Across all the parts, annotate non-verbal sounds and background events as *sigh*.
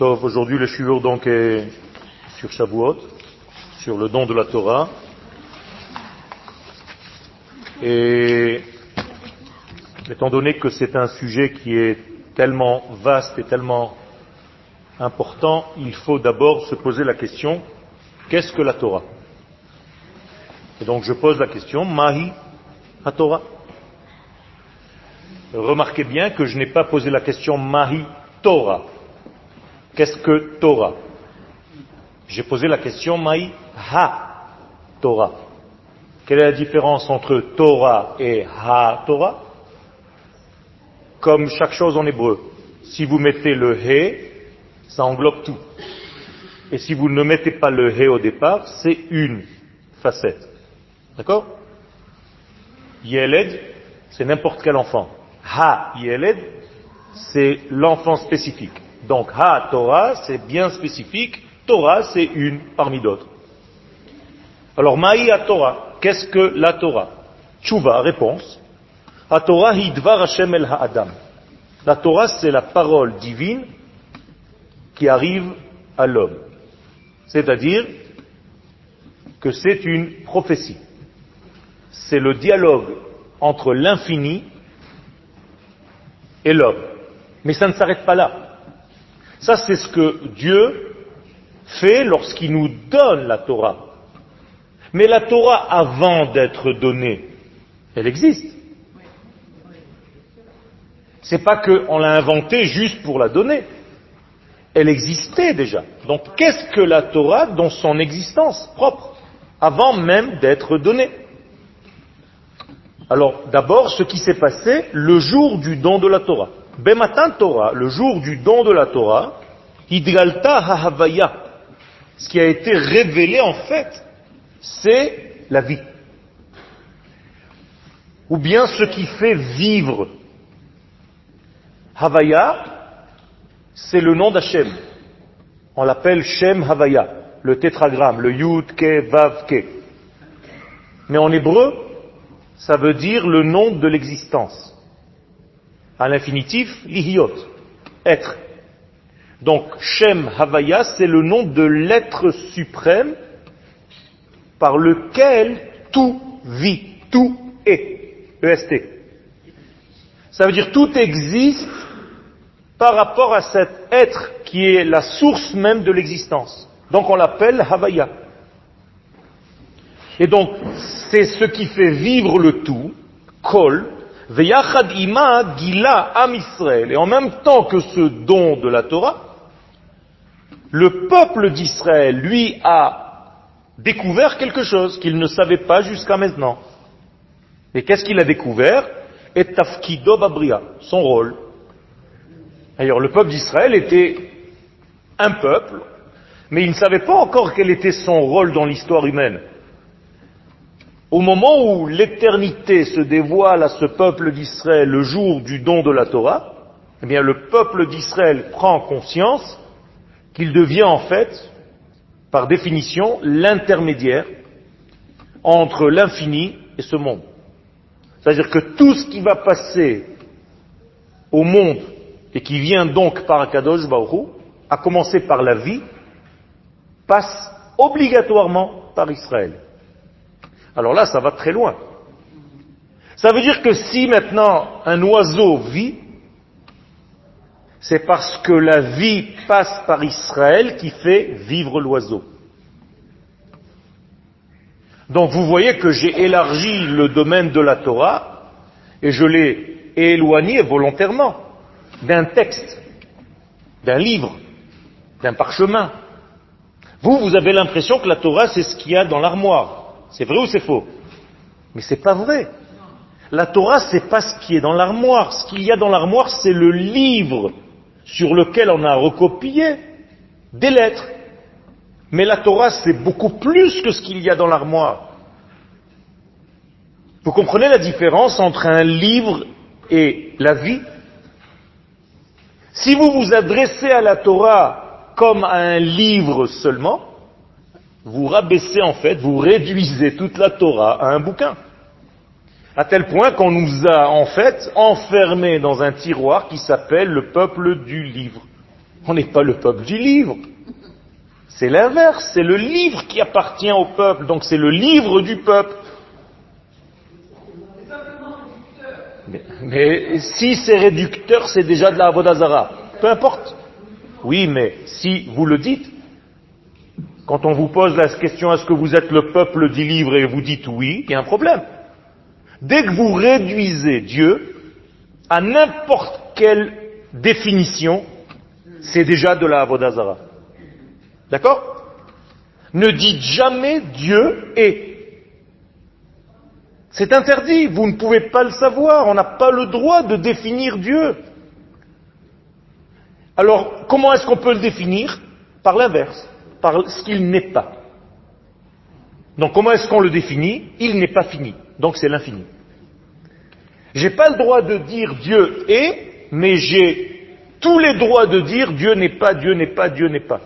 Aujourd'hui le shiur donc est sur Shavuot, sur le don de la Torah. Et étant donné que c'est un sujet qui est tellement vaste et tellement important, il faut d'abord se poser la question, qu'est-ce que la Torah? Et donc je pose la question, Mahi la Torah? Remarquez bien que je n'ai pas posé la question Mahi Torah. Qu'est-ce que Torah? J'ai posé la question Maï Ha Torah. Quelle est la différence entre Torah et Ha Torah? Comme chaque chose en hébreu. Si vous mettez le He, ça englobe tout. Et si vous ne mettez pas le He au départ, c'est une facette. D'accord? Yeled, c'est n'importe quel enfant. Ha Yeled, c'est l'enfant spécifique. Donc, Ha Torah, c'est bien spécifique. Torah, c'est une parmi d'autres. Alors, Maï Torah, qu'est-ce que la Torah? Tchouva, réponse. Ha Torah hidvar Hashem el Ha'adam. La Torah, c'est la parole divine qui arrive à l'homme. C'est-à-dire que c'est une prophétie. C'est le dialogue entre l'infini et l'homme. Mais ça ne s'arrête pas là. Ça, c'est ce que Dieu fait lorsqu'il nous donne la Torah. Mais la Torah, avant d'être donnée, elle existe. C'est pas qu'on l'a inventée juste pour la donner. Elle existait déjà. Donc, qu'est-ce que la Torah dans son existence propre, avant même d'être donnée? Alors, d'abord, ce qui s'est passé le jour du don de la Torah. Bematan Torah, le jour du don de la Torah, Hidgalta Hahavaya, ce qui a été révélé en fait, c'est la vie. Ou bien ce qui fait vivre. Havaya, c'est le nom d'Hachem. On l'appelle Shem Havaya, le tétragramme, le Yud Ke Vav Ke. Mais en hébreu, ça veut dire le nom de l'existence à l'infinitif, lihiot, être. Donc, Shem Havaya, c'est le nom de l'être suprême par lequel tout vit, tout est. EST. Ça veut dire tout existe par rapport à cet être qui est la source même de l'existence. Donc on l'appelle Havaya. Et donc, c'est ce qui fait vivre le tout, Kol, gila am Israël. Et en même temps que ce don de la Torah, le peuple d'Israël, lui, a découvert quelque chose qu'il ne savait pas jusqu'à maintenant. Et qu'est-ce qu'il a découvert? Et tafkido babria, son rôle. D'ailleurs, le peuple d'Israël était un peuple, mais il ne savait pas encore quel était son rôle dans l'histoire humaine. Au moment où l'éternité se dévoile à ce peuple d'Israël le jour du don de la Torah, eh bien le peuple d'Israël prend conscience qu'il devient en fait, par définition, l'intermédiaire entre l'infini et ce monde. C'est-à-dire que tout ce qui va passer au monde et qui vient donc par Akadosh Baruch à commencer par la vie, passe obligatoirement par Israël. Alors là, ça va très loin. Ça veut dire que si maintenant un oiseau vit, c'est parce que la vie passe par Israël qui fait vivre l'oiseau. Donc vous voyez que j'ai élargi le domaine de la Torah et je l'ai éloigné volontairement d'un texte, d'un livre, d'un parchemin. Vous, vous avez l'impression que la Torah, c'est ce qu'il y a dans l'armoire. C'est vrai ou c'est faux? Mais c'est pas vrai. La Torah, c'est pas ce qui est dans l'armoire. Ce qu'il y a dans l'armoire, c'est le livre sur lequel on a recopié des lettres. Mais la Torah, c'est beaucoup plus que ce qu'il y a dans l'armoire. Vous comprenez la différence entre un livre et la vie? Si vous vous adressez à la Torah comme à un livre seulement, vous rabaissez en fait, vous réduisez toute la Torah à un bouquin. À tel point qu'on nous a en fait enfermés dans un tiroir qui s'appelle le peuple du livre. On n'est pas le peuple du livre. C'est l'inverse, c'est le livre qui appartient au peuple, donc c'est le livre du peuple. Mais, si c'est réducteur, c'est déjà de la Avodazara. Peu importe. Oui, mais si vous le dites, quand on vous pose la question est-ce que vous êtes le peuple du livre et vous dites oui, il y a un problème. Dès que vous réduisez Dieu à n'importe quelle définition, c'est déjà de la Avodazara. D'accord? Ne dites jamais Dieu est. C'est interdit, vous ne pouvez pas le savoir, on n'a pas le droit de définir Dieu. Alors, comment est-ce qu'on peut le définir? Par l'inverse, par ce qu'il n'est pas. Donc, comment est-ce qu'on le définit? Il n'est pas fini. Donc, c'est l'infini. J'ai pas le droit de dire Dieu est, mais j'ai tous les droits de dire Dieu n'est pas, Dieu n'est pas, Dieu n'est pas.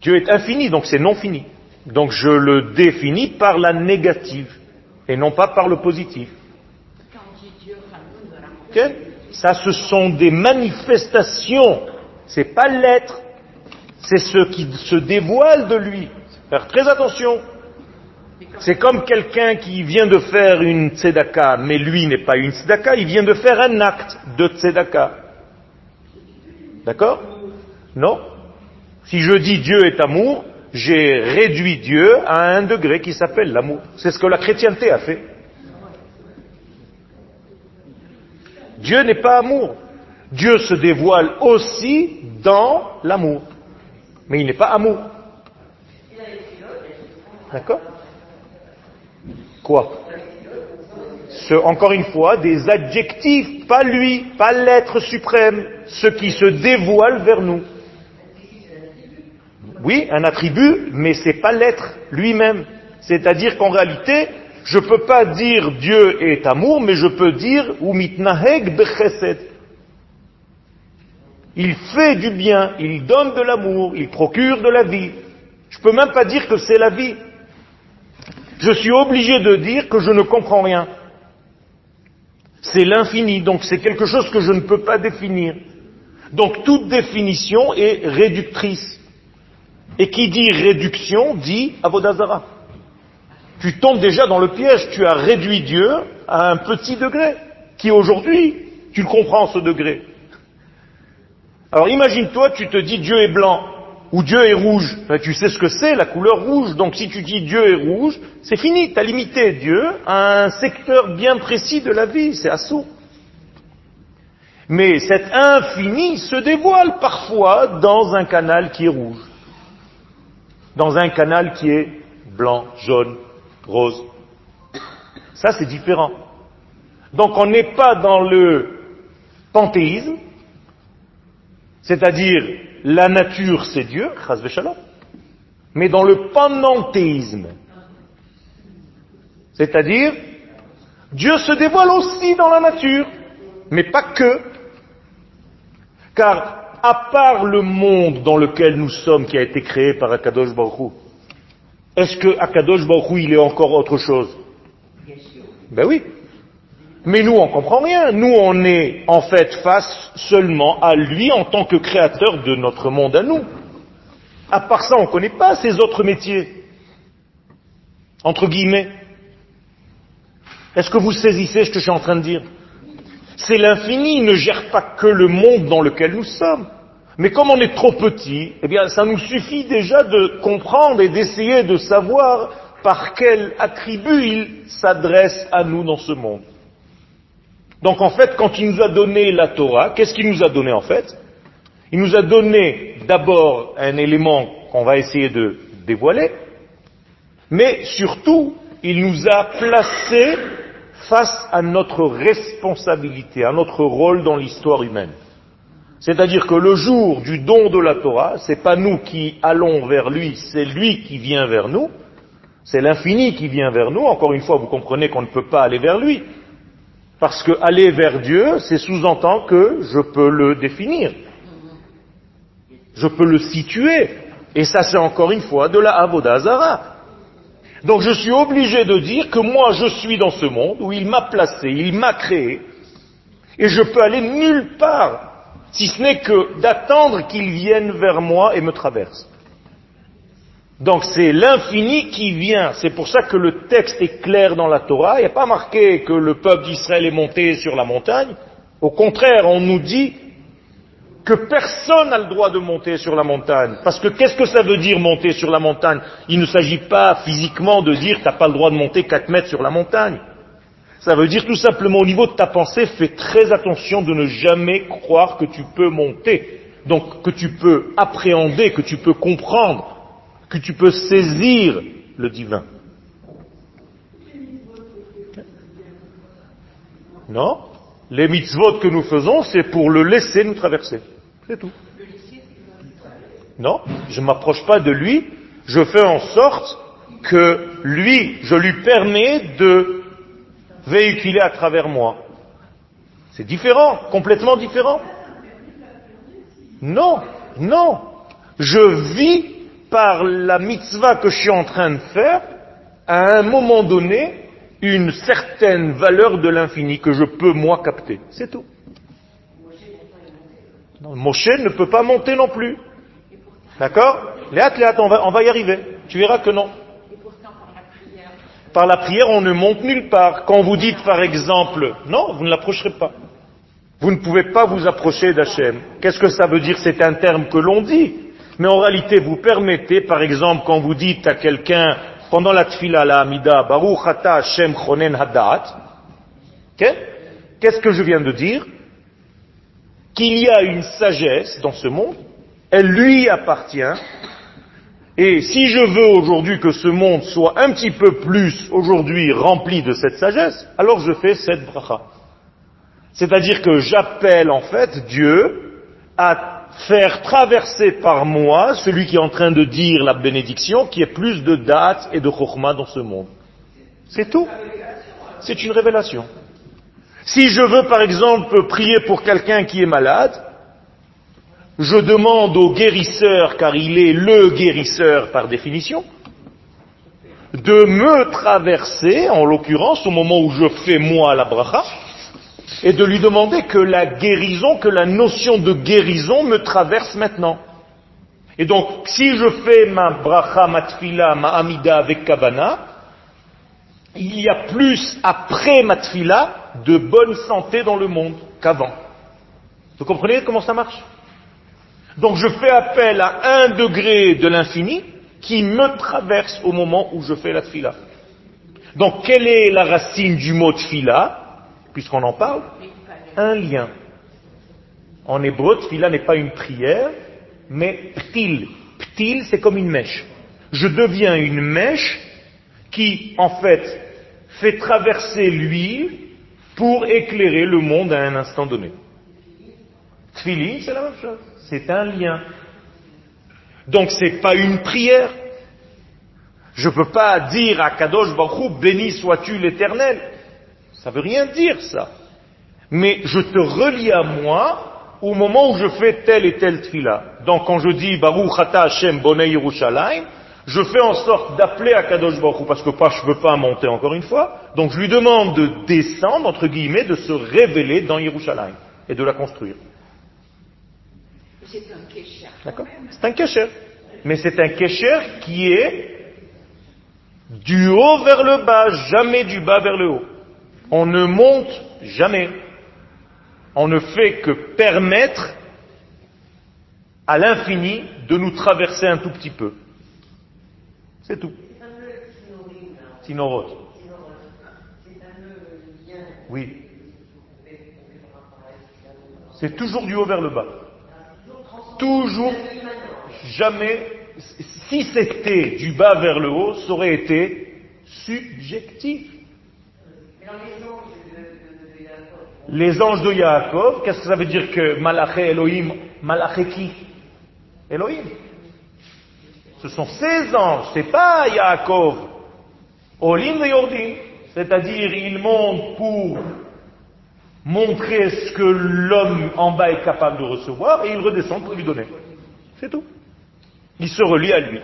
Dieu est infini, donc c'est non fini. Donc je le définis par la négative et non pas par le positif. Ça, ce sont des manifestations. C'est pas l'être. C'est ce qui se dévoile de lui. Faire très attention. C'est comme quelqu'un qui vient de faire une tzedaka, mais lui n'est pas une tzedaka, il vient de faire un acte de tzedaka. D'accord? Non? Si je dis Dieu est amour, j'ai réduit Dieu à un degré qui s'appelle l'amour. C'est ce que la chrétienté a fait. Dieu n'est pas amour. Dieu se dévoile aussi dans l'amour. Mais il n'est pas amour. D'accord Quoi ce, Encore une fois, des adjectifs, pas lui, pas l'être suprême, ce qui se dévoile vers nous. Oui, un attribut, mais c'est pas l'être lui-même. C'est-à-dire qu'en réalité, je ne peux pas dire Dieu est amour, mais je peux dire umitnaheg bechesed. Il fait du bien, il donne de l'amour, il procure de la vie. Je ne peux même pas dire que c'est la vie. Je suis obligé de dire que je ne comprends rien. C'est l'infini, donc c'est quelque chose que je ne peux pas définir. Donc toute définition est réductrice. Et qui dit réduction dit avodazara. Tu tombes déjà dans le piège, tu as réduit Dieu à un petit degré, qui aujourd'hui, tu le comprends ce degré. Alors imagine-toi, tu te dis Dieu est blanc ou Dieu est rouge. Ben, tu sais ce que c'est la couleur rouge. Donc si tu dis Dieu est rouge, c'est fini. Tu as limité Dieu à un secteur bien précis de la vie. C'est assaut. Mais cet infini se dévoile parfois dans un canal qui est rouge dans un canal qui est blanc, jaune, rose. Ça, c'est différent. Donc on n'est pas dans le panthéisme, c'est-à-dire la nature c'est Dieu, mais dans le panenthéisme. C'est-à-dire, Dieu se dévoile aussi dans la nature, mais pas que. Car à part le monde dans lequel nous sommes, qui a été créé par Akadosh Baruch est-ce que Akadosh Baruch il est encore autre chose? Ben oui. Mais nous, on comprend rien. Nous, on est en fait face seulement à lui en tant que créateur de notre monde à nous. À part ça, on ne connaît pas ses autres métiers. Entre guillemets. Est-ce que vous saisissez ce que je suis en train de dire? C'est l'infini, ne gère pas que le monde dans lequel nous sommes. Mais comme on est trop petit, eh bien, ça nous suffit déjà de comprendre et d'essayer de savoir par quel attribut il s'adresse à nous dans ce monde. Donc en fait, quand il nous a donné la Torah, qu'est-ce qu'il nous a donné en fait? Il nous a donné d'abord un élément qu'on va essayer de dévoiler, mais surtout, il nous a placé face à notre responsabilité, à notre rôle dans l'histoire humaine. C'est-à-dire que le jour du don de la Torah, c'est pas nous qui allons vers lui, c'est lui qui vient vers nous. C'est l'infini qui vient vers nous. Encore une fois, vous comprenez qu'on ne peut pas aller vers lui. Parce que aller vers Dieu, c'est sous-entend que je peux le définir. Je peux le situer. Et ça, c'est encore une fois de la Avodazara. Donc je suis obligé de dire que moi je suis dans ce monde où il m'a placé, il m'a créé, Et je peux aller nulle part, si ce n'est que d'attendre qu'il vienne vers moi et me traverse. Donc c'est l'infini qui vient. C'est pour ça que le texte est clair dans la Torah. Il n'y a pas marqué que le peuple d'Israël est monté sur la montagne. Au contraire, on nous dit que personne n'a le droit de monter sur la montagne. Parce que qu'est-ce que ça veut dire monter sur la montagne? Il ne s'agit pas physiquement de dire tu n'as pas le droit de monter 4 mètres sur la montagne. Ça veut dire tout simplement au niveau de ta pensée, fais très attention de ne jamais croire que tu peux monter. Donc que tu peux appréhender, que tu peux comprendre que tu peux saisir le divin. Non Les mitzvot que nous faisons, c'est pour le laisser nous traverser. C'est tout. Non, je ne m'approche pas de lui, je fais en sorte que lui, je lui permets de véhiculer à travers moi. C'est différent, complètement différent. Non, non. Je vis par la mitzvah que je suis en train de faire, à un moment donné, une certaine valeur de l'infini que je peux moi capter. C'est tout. Moshe ne peut pas monter non plus. D'accord? Léat, Léat, on va, on va y arriver. Tu verras que non. Par la prière, on ne monte nulle part. Quand vous dites, par exemple, non, vous ne l'approcherez pas. Vous ne pouvez pas vous approcher d'Hachem. Qu'est-ce que ça veut dire C'est un terme que l'on dit? Mais en réalité, vous permettez, par exemple, quand vous dites à quelqu'un, pendant la tfila, la amida, Baruch ata Hashem chonen hadat, qu'est-ce que je viens de dire? Qu'il y a une sagesse dans ce monde, elle lui appartient, et si je veux aujourd'hui que ce monde soit un petit peu plus aujourd'hui rempli de cette sagesse, alors je fais cette bracha. C'est-à-dire que j'appelle en fait Dieu à faire traverser par moi celui qui est en train de dire la bénédiction, qui est plus de date et de chokhmah dans ce monde. C'est tout. C'est une révélation. Si je veux par exemple prier pour quelqu'un qui est malade, je demande au guérisseur, car il est le guérisseur par définition, de me traverser, en l'occurrence au moment où je fais moi la bracha, et de lui demander que la guérison, que la notion de guérison me traverse maintenant. Et donc, si je fais ma bracha, ma tfila, ma amida avec kavana, il y a plus après ma tfila de bonne santé dans le monde qu'avant. Vous comprenez comment ça marche? Donc je fais appel à un degré de l'infini qui me traverse au moment où je fais la tfila. Donc quelle est la racine du mot tfila? Puisqu'on en parle, un lien. En hébreu, tfila n'est pas une prière, mais ptil. Ptil, c'est comme une mèche. Je deviens une mèche qui, en fait, fait traverser l'huile pour éclairer le monde à un instant donné. Tfili, c'est la même chose. C'est un lien. Donc c'est pas une prière. Je ne peux pas dire à Kadosh Baruch béni sois-tu l'éternel. Ça veut rien dire ça. Mais je te relie à moi au moment où je fais tel et tel tfila. Donc quand je dis Baruch Ata Hashem Bonei Yerushalayim, je fais en sorte d'appeler à Kadosh Baruch parce que pas, je ne veux pas monter encore une fois. Donc je lui demande de descendre, entre guillemets, de se révéler dans Yerushalayim et de la construire. C'est un kécher. D'accord C'est un kécher. Mais c'est un kécher qui est du haut vers le bas, jamais du bas vers le haut. On ne monte jamais. On ne fait que permettre à l'infini de nous traverser un tout petit peu. C'est tout. Oui. C'est toujours du haut vers le bas. Toujours, jamais. Si c'était du bas vers le haut, ça aurait été subjectif. Les anges de Yaakov, qu'est-ce que ça veut dire que Malaché Elohim, Malaché qui? Elohim. Ce sont ces anges, c'est pas Yaakov. Olim et Yordim. C'est-à-dire, ils montent pour montrer ce que l'homme en bas est capable de recevoir et ils redescendent pour lui donner. C'est tout. Il se relie à lui.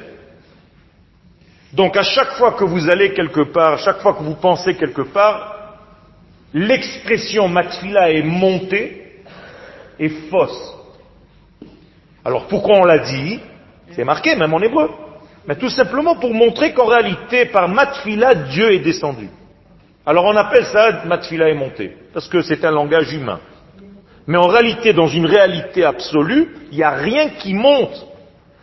Donc à chaque fois que vous allez quelque part, à chaque fois que vous pensez quelque part, l'expression matfila est montée est fausse. Alors pourquoi on l'a dit? C'est marqué même en hébreu. Mais tout simplement pour montrer qu'en réalité, par matfila, Dieu est descendu. Alors on appelle ça matfila est monté, parce que c'est un langage humain. Mais en réalité, dans une réalité absolue, il n'y a rien qui monte.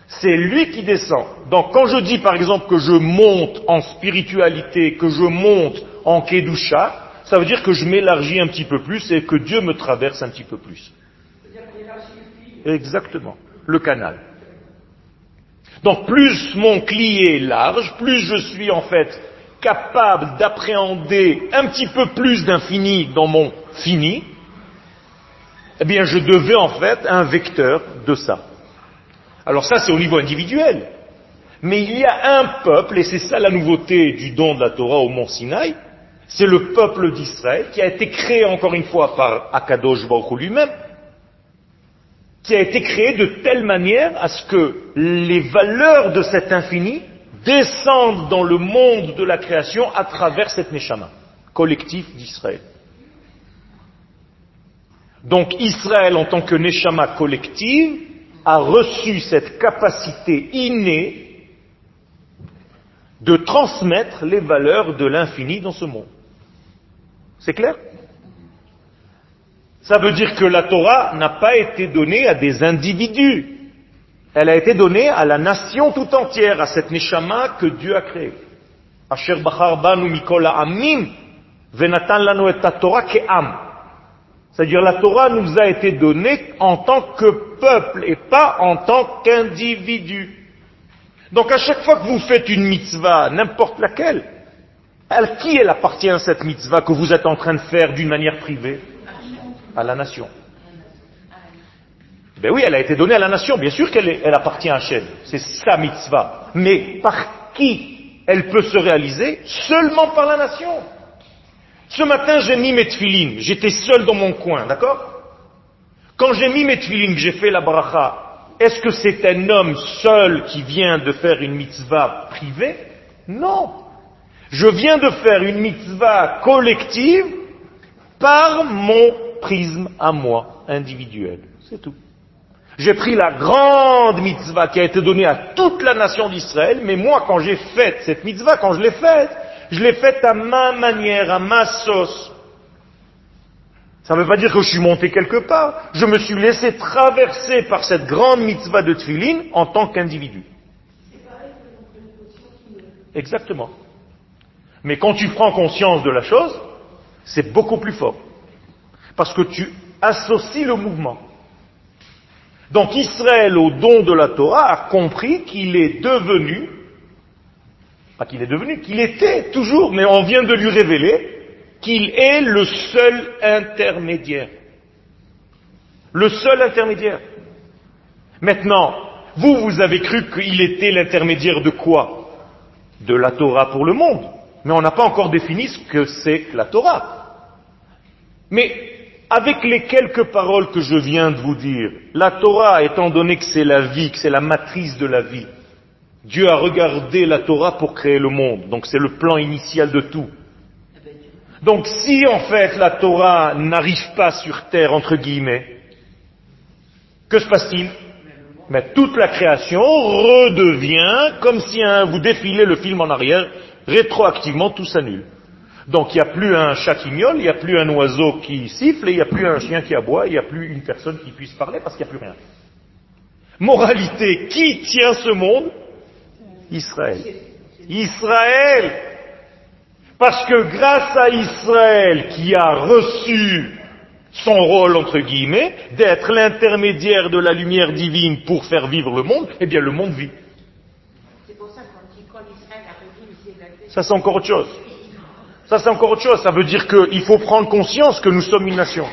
C'est lui qui descend. Donc quand je dis par exemple que je monte en spiritualité, que je monte en kedusha, ça veut dire que je m'élargis un petit peu plus et que Dieu me traverse un petit peu plus. Exactement. Le canal. Donc plus mon cli est large, plus je suis en fait capable d'appréhender un petit peu plus d'infini dans mon fini, eh bien je devais en fait un vecteur de ça. Alors ça c'est au niveau individuel. Mais il y a un peuple, et c'est ça la nouveauté du don de la Torah au mont Sinaï, c'est le peuple d'Israël qui a été créé encore une fois par Akadosh Baruch lui-même, qui a été créé de telle manière à ce que les valeurs de cet infini descendent dans le monde de la création à travers cette Neshama, collectif d'Israël. Donc Israël en tant que Neshama collective a reçu cette capacité innée de transmettre les valeurs de l'infini dans ce monde. C'est clair? Ça veut dire que la Torah n'a pas été donnée à des individus. Elle a été donnée à la nation tout entière, à cette neshama que Dieu a créée. Asher. C'est-à-dire la Torah nous a été donnée en tant que peuple et pas en tant qu'individu. Donc à chaque fois que vous faites une mitzvah, n'importe laquelle, à qui elle appartient cette mitzvah que vous êtes en train de faire d'une manière privée? À la nation. Ben oui, elle a été donnée à la nation. Bien sûr qu'elle elle appartient à Hachem. C'est sa mitzvah. Mais par qui elle peut se réaliser? Seulement par la nation. Ce matin, j'ai mis mes tefilines. J'étais seul dans mon coin, d'accord? Quand j'ai mis mes tefilines, j'ai fait la bracha, est-ce que c'est un homme seul qui vient de faire une mitzvah privée? Non. Je viens de faire une mitzvah collective par mon prisme à moi, individuel. C'est tout. J'ai pris la grande mitzvah qui a été donnée à toute la nation d'Israël, mais moi, quand j'ai fait cette mitzvah, quand je l'ai faite, je l'ai faite à ma manière, à ma sauce. Ça ne veut pas dire que je suis monté quelque part. Je me suis laissé traverser par cette grande mitzvah de Tfilin en tant qu'individu. Exactement. Mais quand tu prends conscience de la chose, c'est beaucoup plus fort. Parce que tu associes le mouvement. Donc Israël, au don de la Torah, a compris qu'il est devenu, pas qu'il est devenu, qu'il était toujours, mais on vient de lui révéler qu'il est le seul intermédiaire. Le seul intermédiaire. Maintenant, vous, vous avez cru qu'il était l'intermédiaire de quoi? De la Torah pour le monde. Mais on n'a pas encore défini ce que c'est la Torah. Mais avec les quelques paroles que je viens de vous dire, la Torah, étant donné que c'est la vie, que c'est la matrice de la vie, Dieu a regardé la Torah pour créer le monde. Donc c'est le plan initial de tout. Donc si en fait la Torah n'arrive pas sur terre, entre guillemets, que se passe-t-il? Mais toute la création redevient comme si hein, vous défilez le film en arrière, rétroactivement tout s'annule. Donc il n'y a plus un chat qui miaule, il n'y a plus un oiseau qui siffle, il n'y a plus un chien qui aboie, il n'y a plus une personne qui puisse parler parce qu'il n'y a plus rien. Moralité, qui tient ce monde? Israël. Israël Parce que grâce à Israël qui a reçu son rôle, entre guillemets, d'être l'intermédiaire de la lumière divine pour faire vivre le monde, eh bien le monde vit. C'est pour ça qu'on dit quand Israël a. Ça c'est encore autre chose. Ça c'est encore autre chose. Ça veut dire qu'il faut prendre conscience que nous sommes une nation.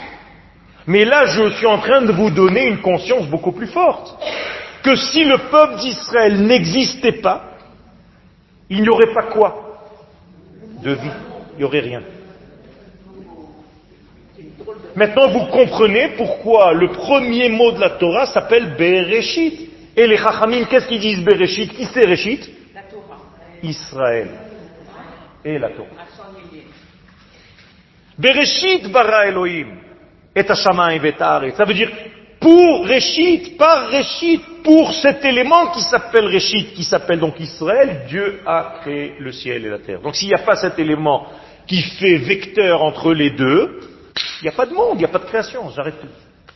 Mais là, je suis en train de vous donner une conscience beaucoup plus forte. Que si le peuple d'Israël n'existait pas, il n'y aurait pas quoi De vie. Il n'y aurait rien. Maintenant, vous comprenez pourquoi le premier mot de la Torah s'appelle Bereshit. Et les Chachamim, qu'est-ce qu'ils disent Bereshit? Qui c'est Torah. Israël. Et la Torah. Bereshit bara Elohim. Et Hashamayim et. Ça veut dire pour Réchit, par Réchit, pour cet élément qui s'appelle Réchit, qui s'appelle donc Israël, Dieu a créé le ciel et la terre. Donc s'il n'y a pas cet élément qui fait vecteur entre les deux, il n'y a pas de monde, il n'y a pas de création, j'arrête tout.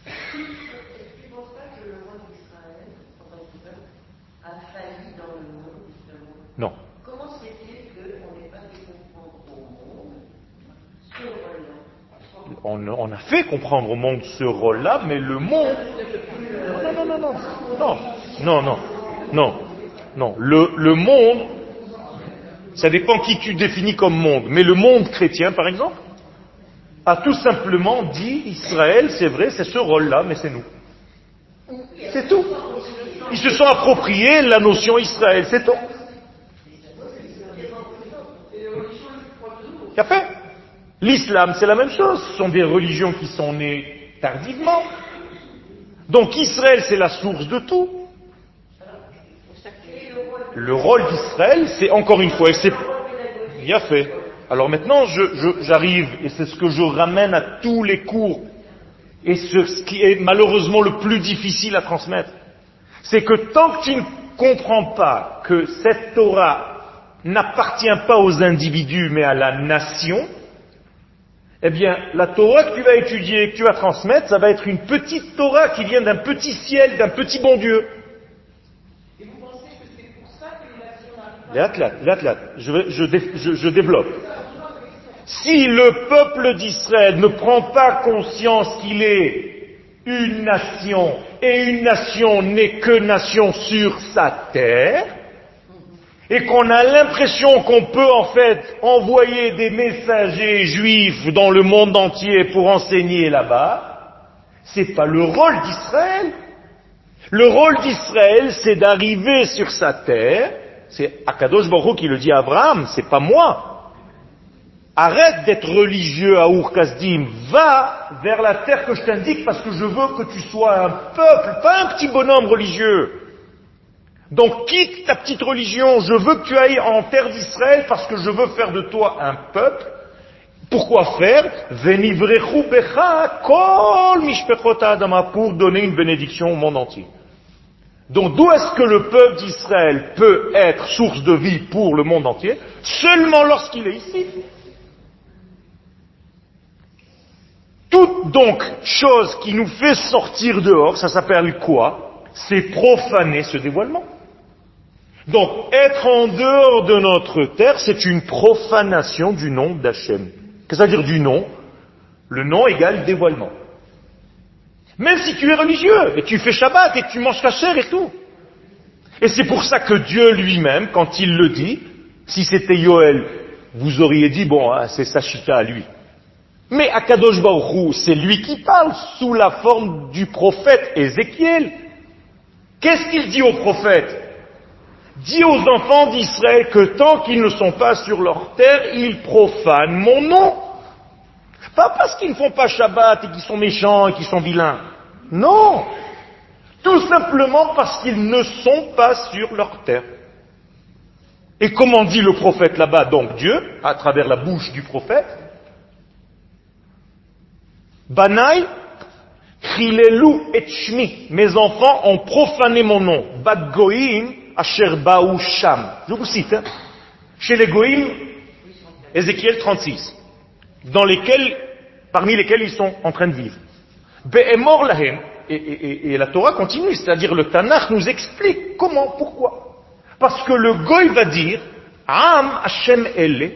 C'est pour ça que le roi d'Israël, en tant que peuple, a failli dans le monde, justement. Non. Comment se fait-il qu'on n'ait pas fait comprendre au monde ce rôle-là On, a fait comprendre au monde ce rôle-là, mais le monde... Non, non, non, non, non, non, non, non. Le, le monde, ça dépend qui tu définis comme monde, mais le monde chrétien, par exemple, a tout simplement dit Israël, c'est vrai, c'est ce rôle-là, mais c'est nous. C'est tout. Ils se sont appropriés la notion Israël, c'est tout. A fait? L'islam, c'est la même chose. Ce sont des religions qui sont nées tardivement. Donc Israël, c'est la source de tout. Le rôle d'Israël, c'est encore une fois, et c'est bien fait. Alors maintenant, j'arrive, et c'est ce que je ramène à tous les cours, et ce, ce qui est malheureusement le plus difficile à transmettre, c'est que tant que tu ne comprends pas que cette Torah n'appartient pas aux individus, mais à la nation, eh bien, la Torah que tu vas étudier, que tu vas transmettre, ça va être une petite Torah qui vient d'un petit ciel, d'un petit bon Dieu. L'athlète, l'athlète, je, vais- je, dé- je- je développe. Si le peuple d'Israël ne prend pas conscience qu'il est une nation, et une nation n'est que nation sur sa terre, et qu'on a l'impression qu'on peut en fait envoyer des messagers juifs dans le monde entier pour enseigner là-bas, c'est pas le rôle d'Israël. Le rôle d'Israël, c'est d'arriver sur sa terre, c'est Akadosh Baruch qui le dit à Abraham, c'est pas moi. Arrête d'être religieux à Ur-Kasdim, va vers la terre que je t'indique parce que je veux que tu sois un peuple, pas un petit bonhomme religieux. Donc quitte ta petite religion, je veux que tu ailles en terre d'Israël parce que je veux faire de toi un peuple. Pourquoi faire? Pour donner une bénédiction au monde entier. Donc d'où est-ce que le peuple d'Israël peut être source de vie pour le monde entier? Seulement lorsqu'il est ici. Toute donc chose qui nous fait sortir dehors, ça s'appelle quoi? C'est profaner ce dévoilement. Donc être en dehors de notre terre, c'est une profanation du nom d'Hachem. Qu'est-ce que ça veut dire du nom? Le nom égale dévoilement. Même si tu es religieux, et tu fais Shabbat, et tu manges kasher et tout. Et c'est pour ça que Dieu lui-même, quand il le dit, si c'était Yoel, vous auriez dit, bon, hein, c'est Sachita à lui. Mais Akadosh Baruch Hu, c'est lui qui parle sous la forme du prophète Ézéchiel. Qu'est-ce qu'il dit au prophète? Dis aux enfants d'Israël que tant qu'ils ne sont pas sur leur terre, ils profanent mon nom. Pas parce qu'ils ne font pas Shabbat et qu'ils sont méchants et qu'ils sont vilains. Non. Tout simplement parce qu'ils ne sont pas sur leur terre. Et comment dit le prophète là-bas, donc Dieu, à travers la bouche du prophète Banaï, chilelu et shmi. Mes enfants ont profané mon nom. Bat goïm, asher baou sham. Je vous cite, hein. Chez les goïm, Ézéchiel 36 dans lesquels, parmi lesquels ils sont en train de vivre. Be'emor lahem, et, et- la Torah continue, c'est-à-dire le Tanakh nous explique comment, pourquoi. Parce que le goy va dire, Am Hashem Elle,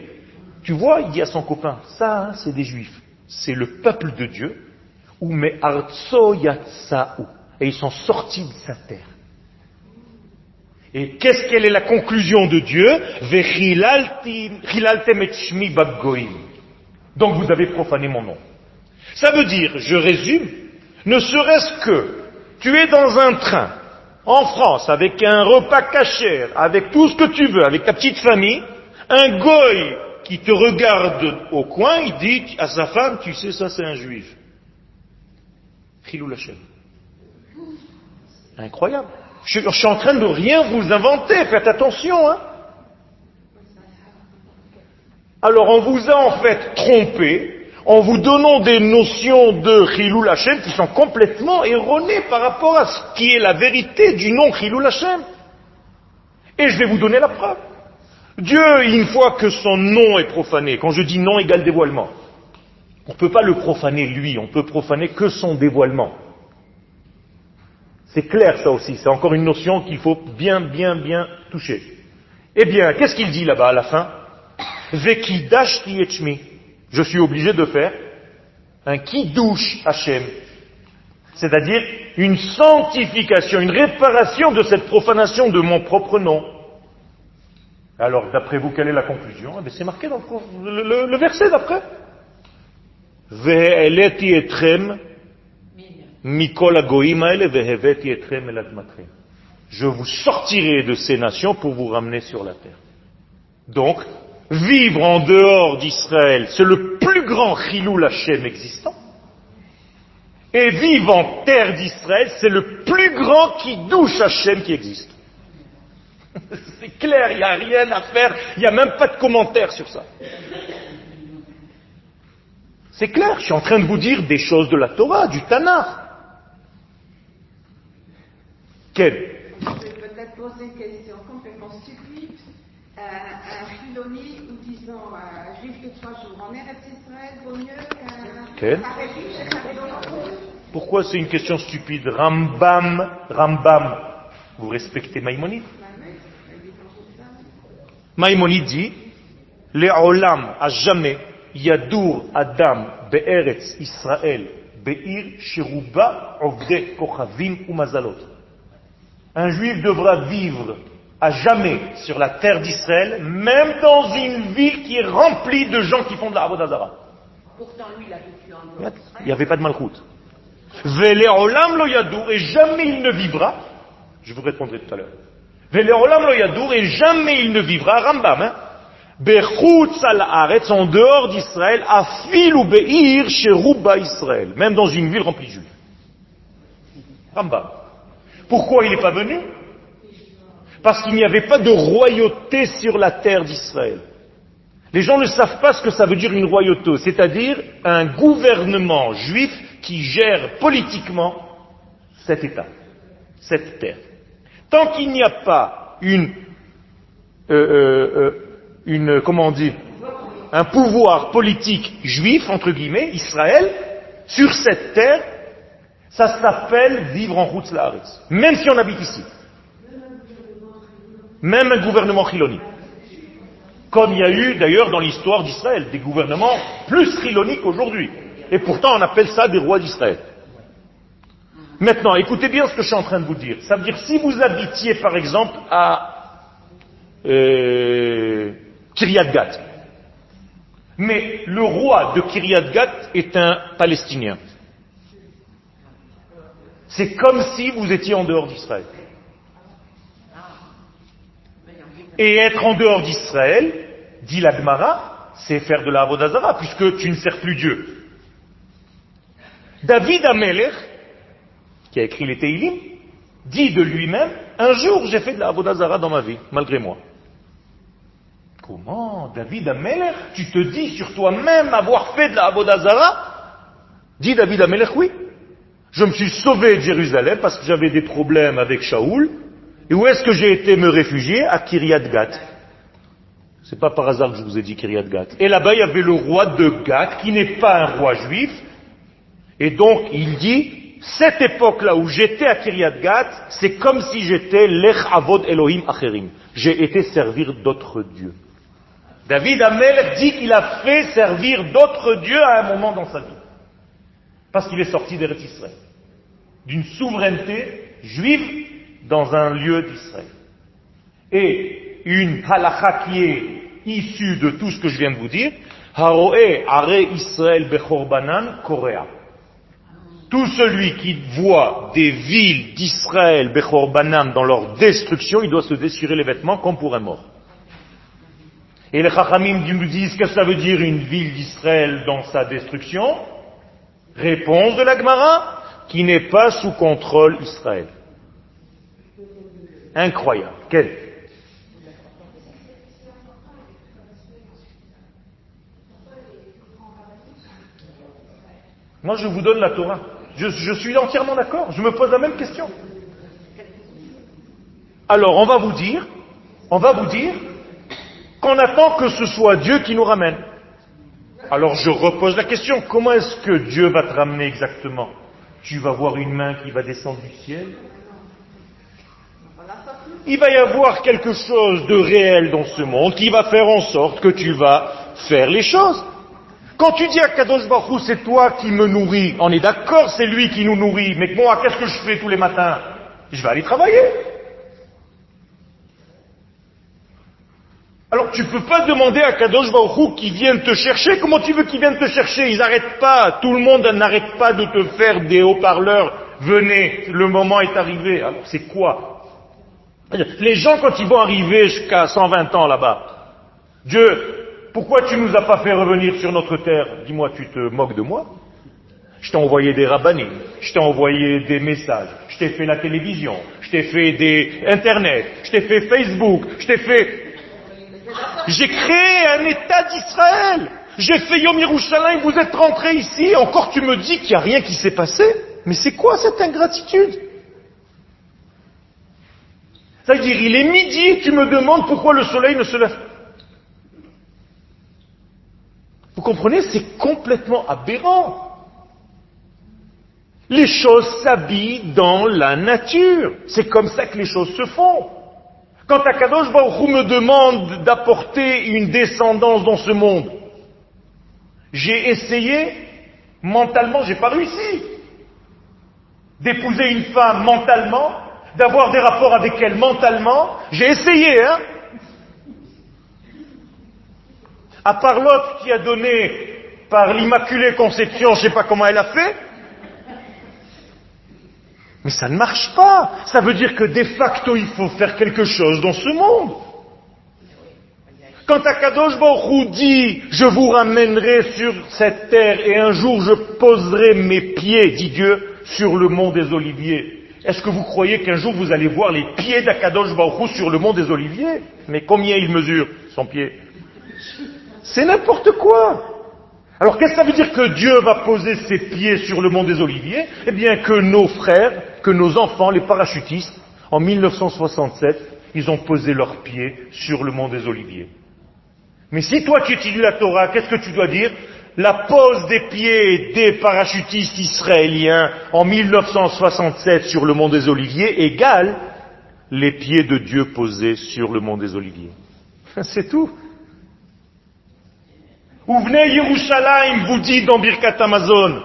tu vois, il dit à son copain, ça, hein, c'est des juifs, c'est le peuple de Dieu, ou me artso et ils sont sortis de sa terre. Et qu'est-ce qu'elle est la conclusion de Dieu? Donc vous avez profané mon nom. Ça veut dire, je résume, ne serait-ce que tu es dans un train en France avec un repas cachère, avec tout ce que tu veux, avec ta petite famille, un goy qui te regarde au coin, il dit à sa femme, tu sais, ça c'est un juif. Hashem. Incroyable. Je, suis en train de rien vous inventer, faites attention. Hein. Alors on vous a en fait trompé, en vous donnant des notions de Chilul Hashem qui sont complètement erronées par rapport à ce qui est la vérité du nom Chilul Hashem. Et je vais vous donner la preuve. Dieu, une fois que son nom est profané, quand je dis nom égale dévoilement, on ne peut pas le profaner lui, on peut profaner que son dévoilement. C'est clair ça aussi, c'est encore une notion qu'il faut bien, bien, bien toucher. Eh bien, qu'est-ce qu'il dit là-bas à la fin? Je suis obligé de faire un kiddush Hashem. C'est-à-dire une sanctification, une réparation de cette profanation de mon propre nom. Alors, d'après vous, quelle est la conclusion? Eh C'est marqué dans le, verset d'après. Je vous sortirai de ces nations pour vous ramener sur la terre. Donc, vivre en dehors d'Israël, c'est le plus grand chilou Hashem existant. Et vivre en terre d'Israël, c'est le plus grand qui douche qui existe. *laughs* c'est clair, il n'y a rien à faire, il n'y a même pas de commentaire sur ça. C'est clair, je suis en train de vous dire des choses de la Torah, du Tanakh. Je vais peut-être poser une question complètement stupide. Euh, un Filoni ou disons un juif de trois jours. En Eretz Israël vaut mieux qu'un Pourquoi c'est une question stupide? Rambam, Rambam, vous respectez Maïmonide? Maïmonide dit, les olam à jamais, yadur adam be'eretz Israël, be'ir sheruba ovde kochavim ou mazalot. Un juif devra vivre à jamais sur la terre d'Israël, même dans une ville qui est remplie de gens qui font de la Avodazara. Pourtant, lui, il a vécu en dehors. Il n'y avait pas de malchoute. Olam lo et jamais il ne vivra, je vous répondrai tout à l'heure, Vele olam lo et jamais il ne vivra, Rambam, hein, al haaretz, en dehors d'Israël, afil ou be'ir chez Rouba Israël, même dans une ville remplie de juifs. Rambam. Pourquoi il n'est pas venu? Parce qu'il n'y avait pas de royauté sur la terre d'Israël. Les gens ne savent pas ce que ça veut dire une royauté, c'est-à-dire un gouvernement juif qui gère politiquement cet État, cette terre. Tant qu'il n'y a pas une, euh, euh, euh, une, comment on dit, un pouvoir politique juif, entre guillemets, Israël, sur cette terre, ça s'appelle vivre en route Laaretz. Même si on habite ici. Même un gouvernement chiloni. Comme il y a eu d'ailleurs dans l'histoire d'Israël, des gouvernements plus chiloniques qu'aujourd'hui. Et pourtant on appelle ça des rois d'Israël. Maintenant, écoutez bien ce que je suis en train de vous dire. Ça veut dire si vous habitiez par exemple à euh, Kiryat Gat, mais le roi de Kiryat Gat est un Palestinien. C'est comme si vous étiez en dehors d'Israël. Et être en dehors d'Israël, dit la Gemara, c'est faire de la Avodazara, puisque tu ne sers plus Dieu. David Amelech, qui a écrit les Teilim, dit de lui-même, un jour j'ai fait de la Avodazara dans ma vie, malgré moi. Comment David Amelech, tu te dis sur toi-même avoir fait de la Avodazara Dit David Amelech, oui. Je me suis sauvé de Jérusalem parce que j'avais des problèmes avec Shaoul. Et où est-ce que j'ai été me réfugier? À Kiryat Gat. C'est pas par hasard que je vous ai dit Kiryat Gat. Et là-bas, il y avait le roi de Gat, qui n'est pas un roi juif. Et donc, il dit, cette époque-là où j'étais à Kiryat Gat, c'est comme si j'étais l'Ech Avod Elohim Acherim. J'ai été servir d'autres dieux. David Amel dit qu'il a fait servir d'autres dieux à un moment dans sa vie. Parce qu'il est sorti d'Eretz Israël. D'une souveraineté juive dans un lieu d'Israël. Et une halakha qui est issue de tout ce que je viens de vous dire, Haroe are Israël bechorbanan korea. Tout celui qui voit des villes d'Israël bechorbanan dans leur destruction, il doit se déchirer les vêtements comme pour un mort. Et les Chachamim nous disent qu'est-ce que ça veut dire une ville d'Israël dans sa destruction Réponse de la Gemara, qui n'est pas sous contrôle Israël. Incroyable. Quel Moi, je vous donne la Torah. Je, je suis entièrement d'accord. Je me pose la même question. Alors, on va vous dire, on va vous dire qu'on attend que ce soit Dieu qui nous ramène. Alors je repose la question, comment est-ce que Dieu va te ramener exactement? Tu vas voir une main qui va descendre du ciel? Il va y avoir quelque chose de réel dans ce monde qui va faire en sorte que tu vas faire les choses. Quand tu dis à Kadosh Baruch c'est toi qui me nourris, on est d'accord, c'est lui qui nous nourrit, mais moi, qu'est-ce que je fais tous les matins? Je vais aller travailler. Alors tu ne peux pas demander à Kadosh Baruch qui vienne te chercher. Comment tu veux qu'il vienne te chercher? Ils n'arrêtent pas. Tout le monde n'arrête pas de te faire des haut-parleurs. Venez, le moment est arrivé. Alors c'est quoi? Les gens quand ils vont arriver jusqu'à 120 ans là-bas, Dieu, pourquoi tu nous as pas fait revenir sur notre terre? Dis-moi, tu te moques de moi? Je t'ai envoyé des rabbinim, je t'ai envoyé des messages, je t'ai fait la télévision, je t'ai fait des Internet, je t'ai fait Facebook, je t'ai fait j'ai créé un État d'Israël. J'ai fait Yom Yerushalayim, vous êtes rentrés ici, encore tu me dis qu'il n'y a rien qui s'est passé. Mais c'est quoi cette ingratitude? C'est-à-dire, il est midi tu me demandes pourquoi le soleil ne se lève pas. Vous comprenez? C'est complètement aberrant. Les choses s'habillent dans la nature. C'est comme ça que les choses se font. Quand Akadosh Baruch me demande d'apporter une descendance dans ce monde, j'ai essayé, mentalement, j'ai pas réussi. D'épouser une femme mentalement, d'avoir des rapports avec elle mentalement, j'ai essayé, hein. À part l'autre qui a donné par l'Immaculée Conception, je sais pas comment elle a fait, mais ça ne marche pas. Ça veut dire que de facto, il faut faire quelque chose dans ce monde. Quand Akadosh Baruch dit, je vous ramènerai sur cette terre et un jour je poserai mes pieds, dit Dieu, sur le mont des Oliviers. Est-ce que vous croyez qu'un jour vous allez voir les pieds d'Akadosh Baruch sur le mont des Oliviers? Mais combien il mesure, son pied C'est n'importe quoi. Alors qu'est-ce que ça veut dire que Dieu va poser ses pieds sur le mont des Oliviers? Eh bien que nos frères, que nos enfants, les parachutistes, en 1967, ils ont posé leurs pieds sur le mont des Oliviers. Mais si toi tu étudies la Torah, qu'est-ce que tu dois dire? La pose des pieds des parachutistes israéliens en 1967 sur le mont des Oliviers égale les pieds de Dieu posés sur le mont des Oliviers. C'est tout. Ou venez Yerushalayim, vous dit dans Birkat Amazon,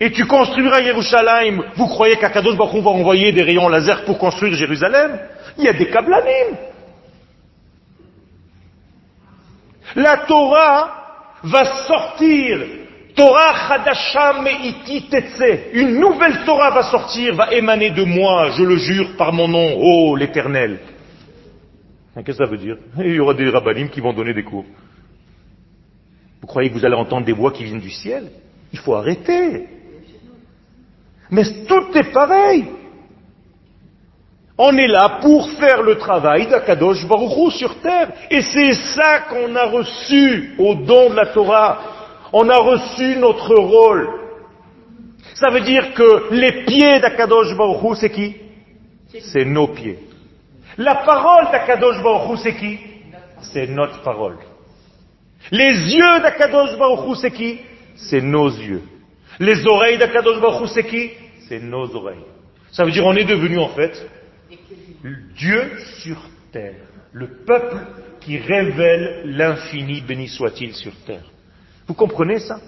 et tu construiras Yerushalayim. Vous croyez qu'Akadosh Baruch va envoyer des rayons laser pour construire Jérusalem? Il y a des kablanim. La Torah va sortir. Torah Chadasham Me'iti Tetse. Une nouvelle Torah va sortir, va émaner de moi, je le jure par mon nom, oh l'éternel. Qu'est-ce que ça veut dire? Il y aura des rabbinim qui vont donner des cours. Vous croyez que vous allez entendre des voix qui viennent du ciel? Il faut arrêter. Mais tout est pareil. On est là pour faire le travail d'Akadosh Baruchou sur terre. Et c'est ça qu'on a reçu au don de la Torah. On a reçu notre rôle. Ça veut dire que les pieds d'Akadosh Baruchou, c'est qui? C'est nos pieds. La parole d'Akadosh Baruchou, c'est qui? C'est notre parole. Les yeux d'Akadosh Baruchou, c'est qui? C'est nos yeux. Les oreilles d'Akadosh Baruch c'est qui? C'est nos oreilles. Ça veut dire on est devenu en fait Dieu sur terre. Le peuple qui révèle l'infini, béni soit-il sur terre. Vous comprenez ça?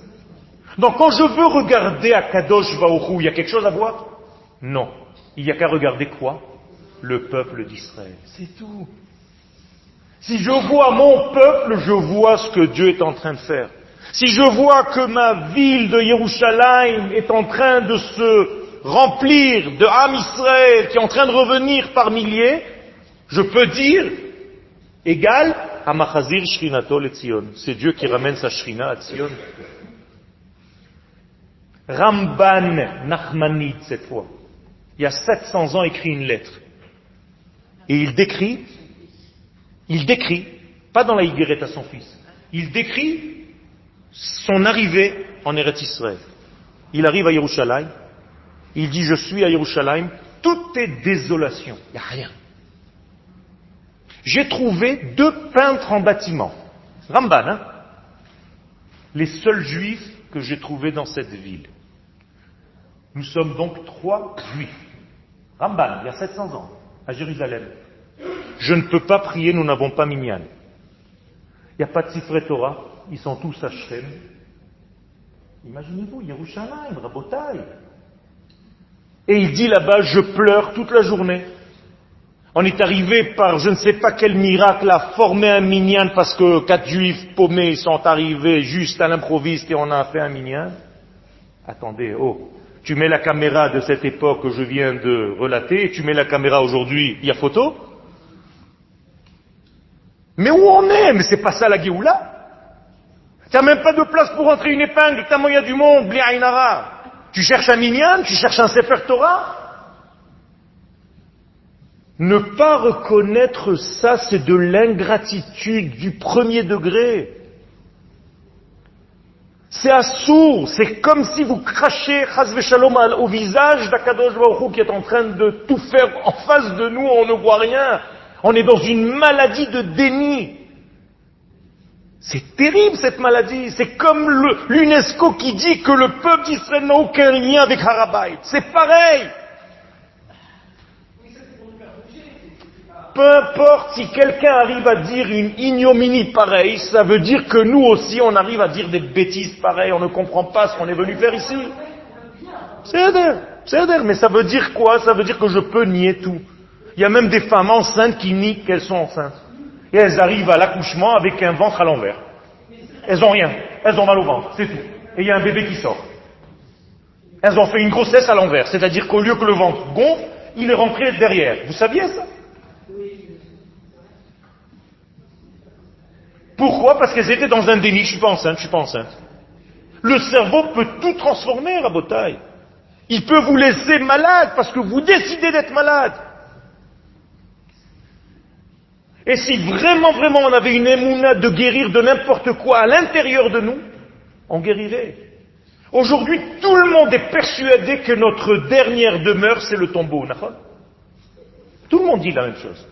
Donc quand je veux regarder Akadosh Baruch il y a quelque chose à voir? Non. Il n'y a qu'à regarder quoi? Le peuple d'Israël. C'est tout. Si je vois mon peuple, je vois ce que Dieu est en train de faire. Si je vois que ma ville de Yerushalayim est en train de se remplir de Ham Israël, qui est en train de revenir par milliers, je peux dire, égal à Machazir Shrinato Tzion. C'est Dieu qui ramène sa Shrina à Tzion. Ramban Nachmanid, cette fois, il y a 700 ans, écrit une lettre. Et il décrit, il décrit, pas dans la Higuerette à son fils, il décrit son arrivée en Eretz Israël. il arrive à Yerushalayim, il dit je suis à Yerushalayim, tout est désolation, il n'y a rien. J'ai trouvé deux peintres en bâtiment. Ramban, hein Les seuls juifs que j'ai trouvés dans cette ville. Nous sommes donc trois juifs. Ramban, il y a 700 ans, à Jérusalem. Je ne peux pas prier, nous n'avons pas minyan. Il n'y a pas de Sifre Torah, ils sont tous à. Imaginez-vous, Yerushalayim, Rabotai. Et il dit là-bas, je pleure toute la journée. On est arrivé par je ne sais pas quel miracle à former un minyan parce que quatre juifs paumés sont arrivés juste à l'improviste et on a fait un minyan. Attendez, oh, tu mets la caméra de cette époque que je viens de relater, tu mets la caméra aujourd'hui, il y a photo Mais où on est? Mais c'est pas ça la Géoula Tu n'as même pas de place pour rentrer une épingle, tellement il y a du monde, Bli'ainara. Tu cherches un minyan, tu cherches un Sefer Torah Ne pas reconnaître ça, c'est de l'ingratitude du premier degré. C'est assourd, c'est comme si vous crachez Shalom au visage d'Akadosh Baruch qui est en train de tout faire en face de nous, on ne voit rien. On est dans une maladie de déni. C'est terrible cette maladie. C'est comme l'UNESCO qui dit que le peuple d'Israël n'a aucun lien avec Harabait. C'est pareil. Peu importe si quelqu'un arrive à dire une ignominie pareille, ça veut dire que nous aussi on arrive à dire des bêtises pareilles, on ne comprend pas ce qu'on est venu faire ici. C'est c'est mais ça veut dire quoi? Ça veut dire que je peux nier tout. Il y a même des femmes enceintes qui nient qu'elles sont enceintes. Et elles arrivent à l'accouchement avec un ventre à l'envers. Elles ont rien. Elles ont mal au ventre, c'est tout. Et il y a un bébé qui sort. Elles ont fait une grossesse à l'envers. C'est-à-dire qu'au lieu que le ventre gonfle, il est rentré derrière. Vous saviez ça? Pourquoi? Parce qu'elles étaient dans un déni. Je suis pas enceinte, je suis pas enceinte. Le cerveau peut tout transformer, Rabotaille. Il peut vous laisser malade parce que vous décidez d'être malade. Et si vraiment, vraiment on avait une émouna de guérir de n'importe quoi à l'intérieur de nous, on guérirait. Aujourd'hui, tout le monde est persuadé que notre dernière demeure, c'est le tombeau. Tout le monde dit la même chose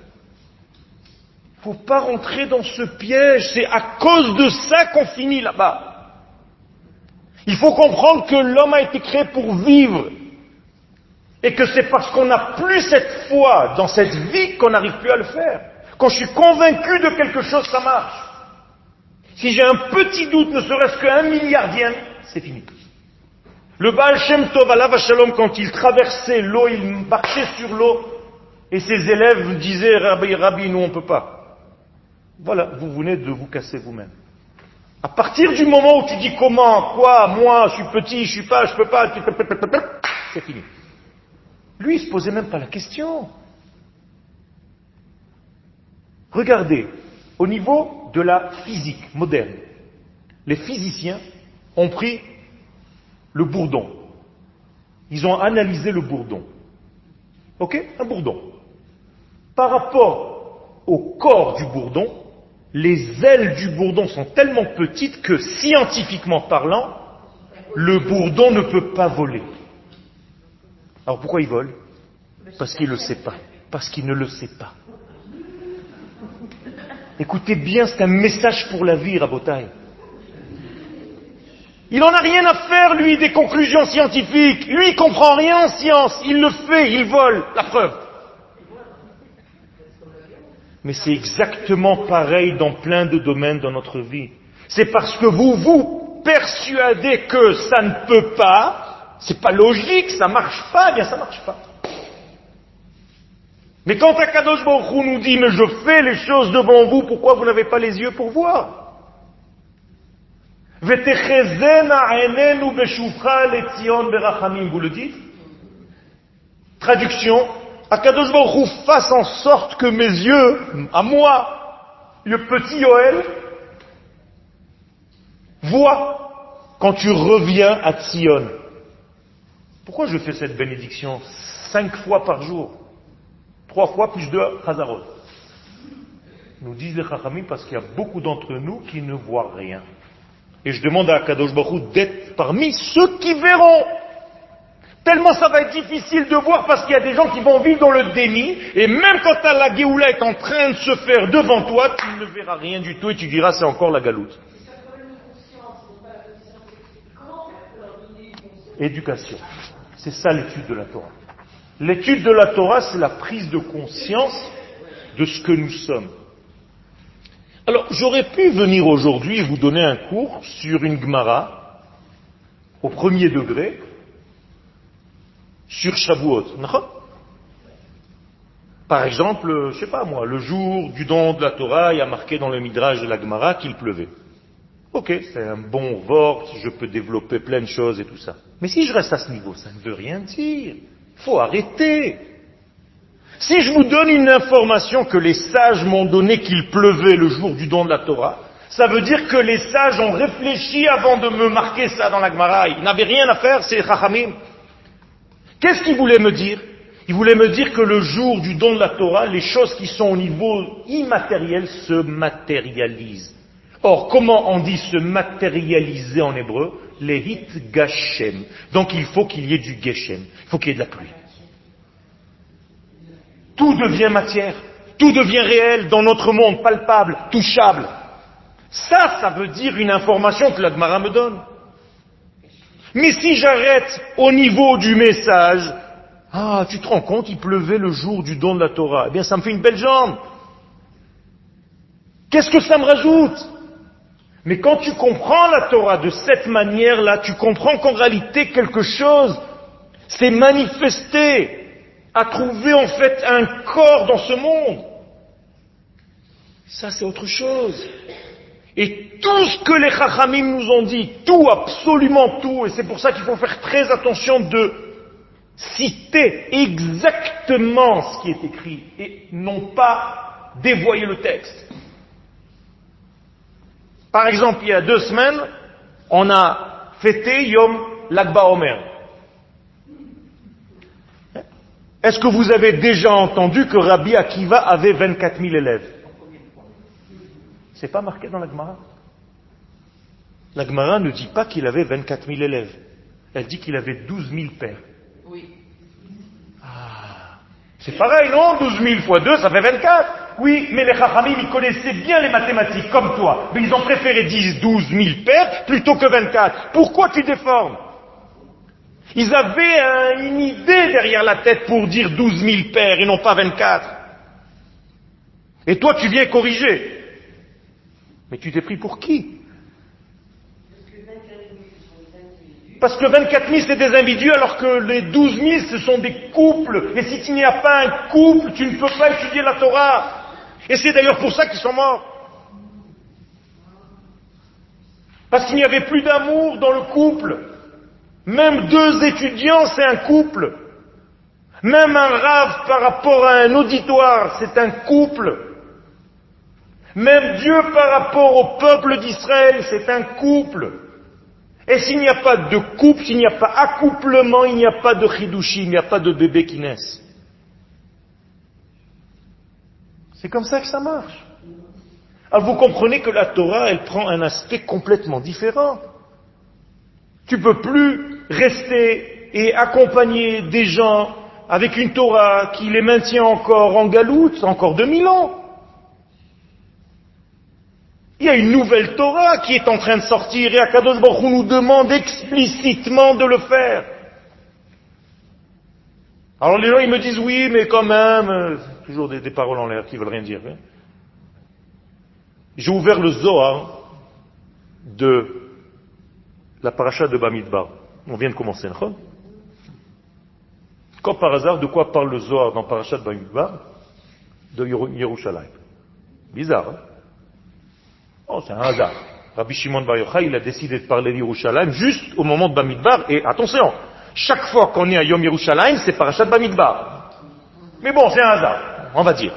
faut pas rentrer dans ce piège. C'est à cause de ça qu'on finit là-bas. Il faut comprendre que l'homme a été créé pour vivre. Et que c'est parce qu'on n'a plus cette foi dans cette vie qu'on n'arrive plus à le faire. Quand je suis convaincu de quelque chose, ça marche. Si j'ai un petit doute, ne serait-ce qu'un milliardien, c'est fini. Le Baal Shem Tov, Shalom, quand il traversait l'eau, il marchait sur l'eau, et ses élèves disaient, Rabbi, Rabbi, nous on peut pas. Voilà, vous venez de vous casser vous-même. À partir du moment où tu dis comment, quoi, moi, je suis petit, je suis pas, je peux pas, c'est fini. Lui, il se posait même pas la question. Regardez, au niveau de la physique moderne, les physiciens ont pris le bourdon. Ils ont analysé le bourdon. Ok? Un bourdon. Par rapport au corps du bourdon, les ailes du bourdon sont tellement petites que scientifiquement parlant, le bourdon ne peut pas voler. Alors pourquoi il vole? Parce qu'il ne le sait pas. Parce qu'il ne le sait pas. Écoutez bien, c'est un message pour la vie, Rabotaille. Il n'en a rien à faire, lui, des conclusions scientifiques. Lui, il comprend rien en science. Il le fait, il vole. La preuve. Mais c'est exactement pareil dans plein de domaines de notre vie. C'est parce que vous vous persuadez que ça ne peut pas, c'est pas logique, ça marche pas, eh bien ça marche pas. Mais quand Akadosh Baruch nous dit, mais je fais les choses devant vous, pourquoi vous n'avez pas les yeux pour voir? Vous le dites? Traduction, Akadosh Baruch fasse en sorte que mes yeux, à moi, le petit Yoel, voient quand tu reviens à Tzion. Pourquoi je fais cette bénédiction cinq fois par jour? Trois fois plus de Hazarot. Nous disent les Chachamim parce qu'il y a beaucoup d'entre nous qui ne voient rien. Et je demande à Kadosh Baruch d'être parmi ceux qui verront. Tellement ça va être difficile de voir parce qu'il y a des gens qui vont vivre dans le déni, et même quand la Géoula est en train de se faire devant toi, tu ne verras rien du tout et tu diras c'est encore la galoute. Éducation. C'est ça l'étude de la Torah. L'étude de la Torah, c'est la prise de conscience de ce que nous sommes. Alors, j'aurais pu venir aujourd'hui vous donner un cours sur une Gemara au premier degré, sur Shavuot. Par exemple, je sais pas moi, le jour du don de la Torah, il y a marqué dans le Midrash de la Gemara qu'il pleuvait. Ok, c'est un bon vort, je peux développer plein de choses et tout ça. Mais si je reste à ce niveau, ça ne veut rien dire. Faut arrêter. Si je vous donne une information que les sages m'ont donné qu'il pleuvait le jour du don de la Torah, ça veut dire que les sages ont réfléchi avant de me marquer ça dans la Gemara. Ils n'avaient rien à faire, c'est Chachamim. Qu'est-ce qu'ils voulaient me dire? Ils voulaient me dire que le jour du don de la Torah, les choses qui sont au niveau immatériel se matérialisent. Or, comment on dit se matérialiser en hébreu? Les hit gashem. Donc il faut qu'il y ait du geshem. Il faut qu'il y ait de la pluie. Tout devient matière. Tout devient réel dans notre monde, palpable, touchable. Ça, ça veut dire une information que l'Agmara me donne. Mais si j'arrête au niveau du message, ah, tu te rends compte, il pleuvait le jour du don de la Torah. Eh bien, ça me fait une belle jambe. Qu'est-ce que ça me rajoute? Mais quand tu comprends la Torah de cette manière-là, tu comprends qu'en réalité, quelque chose s'est manifesté, a trouvé en fait un corps dans ce monde. Ça, c'est autre chose. Et tout ce que les Chachamim nous ont dit, tout, absolument tout, et c'est pour ça qu'il faut faire très attention de citer exactement ce qui est écrit et non pas dévoyer le texte. Par exemple, il y a deux semaines, on a fêté Yom Lagba Omer. Est-ce que vous avez déjà entendu que Rabbi Akiva avait 24 000 élèves? C'est pas marqué dans la Gemara? La Gemara ne dit pas qu'il avait 24 000 élèves. Elle dit qu'il avait 12 000 pères. Oui. C'est pareil, non 12 000 fois 2, ça fait 24. Oui, mais les Chachamim, ils connaissaient bien les mathématiques, comme toi. Mais ils ont préféré dire 12 000 pères plutôt que 24. Pourquoi tu déformes Ils avaient une idée derrière la tête pour dire 12 000 pères et non pas 24. Et toi, tu viens corriger. Mais tu t'es pris pour qui? Parce que 24 000 c'est des individus alors que les 12 000 ce sont des couples. Et si tu n'y as pas un couple, tu ne peux pas étudier la Torah. Et c'est d'ailleurs pour ça qu'ils sont morts. Parce qu'il n'y avait plus d'amour dans le couple. Même deux étudiants, c'est un couple. Même un rave par rapport à un auditoire, c'est un couple. Même Dieu par rapport au peuple d'Israël, c'est un couple. Et s'il n'y a pas de couple, s'il n'y a pas accouplement, il n'y a pas de chidushi, il n'y a pas de bébé qui naissent. C'est comme ça que ça marche. Alors vous comprenez que la Torah, elle prend un aspect complètement différent. Tu peux plus rester et accompagner des gens avec une Torah qui les maintient encore en galoute, encore 2000 ans. Il y a une nouvelle Torah qui est en train de sortir et Akadosh Baruch Hu nous demande explicitement de le faire. Alors les gens ils me disent oui mais quand même, euh, toujours des, des, paroles en l'air qui veulent rien dire. Hein. J'ai ouvert le Zohar de la paracha de Bamidbar. On vient de commencer, non Comme par hasard, de quoi parle le Zohar dans paracha de Bamidbar? De Yerushalayim. Bizarre, hein Oh, c'est un hasard. Rabbi Shimon Bar Yochai, il a décidé de parler d'Yerushalayim juste au moment de Bamidbar. Et attention, chaque fois qu'on est à Yom Yerushalayim, c'est parachat Bamidbar. Mais bon, c'est un hasard, on va dire.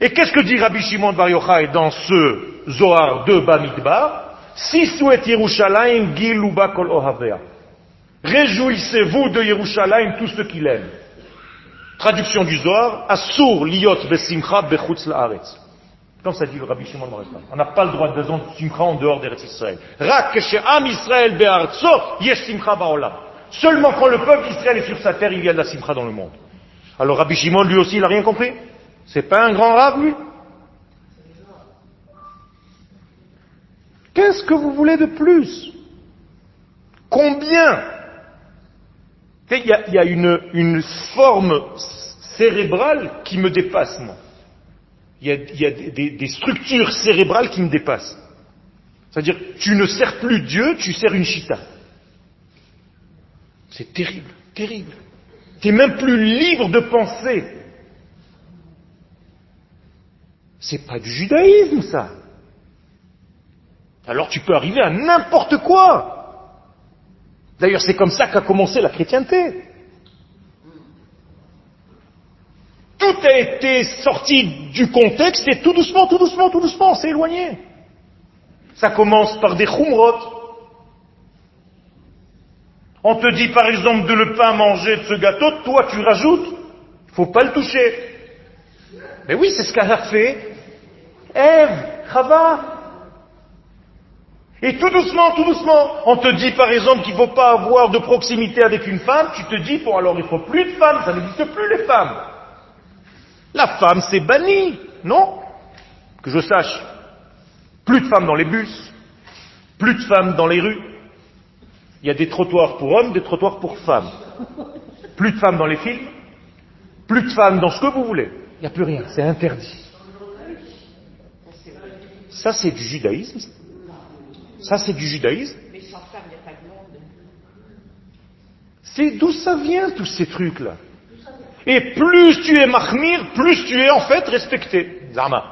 Et qu'est-ce que dit Rabbi Shimon Bar Yochai dans ce Zohar de Bamidbar Si souhaite Yerushalayim, giluba kol ohavea. Réjouissez-vous de Yerushalayim, tout ce qu'il aime. Traduction du Zohar, Asur liot besimcha bechutz laaretz. Comme ça dit le Rabbi Shimon On n'a pas le droit de de simcha en dehors d'Eretz Israël. Rak Am Israël be'artso yesh simcha ba'olam. Seulement quand le peuple d'Israël est sur sa terre, il y a de la simcha dans le monde. Alors Rabbi Shimon, lui aussi, il n'a rien compris. C'est pas un grand rab, lui? Qu'est-ce que vous voulez de plus? Combien? Il y a, il y a une, une, forme cérébrale qui me dépasse, moi. Il y a, des, structures cérébrales qui me dépassent. C'est-à-dire, tu ne sers plus Dieu, tu sers une chita. C'est terrible, terrible. Tu n'es même plus libre de penser. C'est pas du judaïsme, ça. Alors tu peux arriver à n'importe quoi. D'ailleurs, c'est comme ça qu'a commencé la chrétienté. Tout a été sorti du contexte et tout doucement, tout doucement, tout doucement, s'est éloigné. Ça commence par des chumrot. On te dit par exemple de ne pas manger de ce gâteau, toi tu rajoutes, il faut pas le toucher. Mais oui, c'est ce qu'a fait Ève, Chava. Et tout doucement, tout doucement, on te dit par exemple qu'il ne faut pas avoir de proximité avec une femme, tu te dis, bon alors il ne faut plus de femmes, ça n'existe plus les femmes. La femme c'est banni, non Que je sache. Plus de femmes dans les bus, plus de femmes dans les rues. Il y a des trottoirs pour hommes, des trottoirs pour femmes. Plus de femmes dans les films, plus de femmes dans ce que vous voulez. Il n'y a plus rien, c'est interdit. Ça c'est du judaïsme. Ça, c'est du judaïsme. Mais sans femme, il n'y a pas de monde. C'est d'où ça vient, tous ces trucs-là? Et plus tu es mahmir, plus tu es en fait respecté. Zama.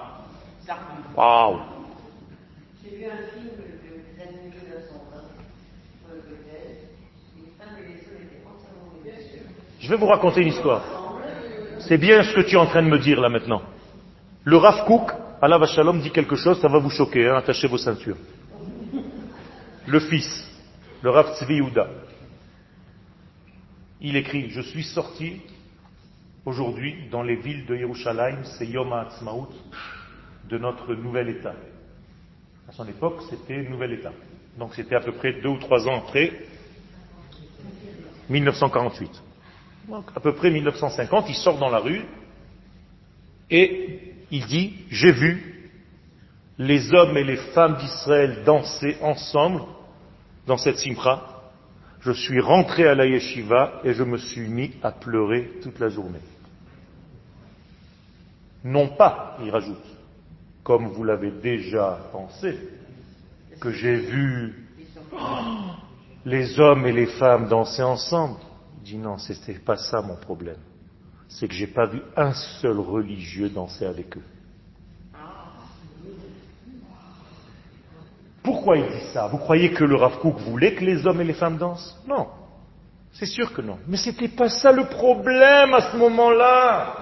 Waouh. J'ai vu un film des années 1920 sur le côté. Les femmes et les hommes étaient entièrement Je vais vous raconter une histoire. C'est bien ce que tu es en train de me dire là maintenant. Le Rav Kook, Allah Shalom, dit quelque chose, ça va vous choquer, hein, attachez vos ceintures le fils, le Rav Tzvi il écrit, je suis sorti aujourd'hui dans les villes de Yerushalayim, c'est Yom HaAtzmaut de notre nouvel État. À son époque, c'était nouvel État. Donc c'était à peu près deux ou trois ans après 1948. Donc à peu près 1950, il sort dans la rue et il dit, j'ai vu les hommes et les femmes d'Israël danser ensemble dans cette simcha, je suis rentré à la yeshiva et je me suis mis à pleurer toute la journée. Non pas, il rajoute, comme vous l'avez déjà pensé, que j'ai vu les hommes et les femmes danser ensemble. Il dit non, c'était pas ça mon problème. C'est que j'ai pas vu un seul religieux danser avec eux. Pourquoi il dit ça? Vous croyez que le Rav voulait que les hommes et les femmes dansent? Non. C'est sûr que non. Mais c'était pas ça le problème à ce moment-là.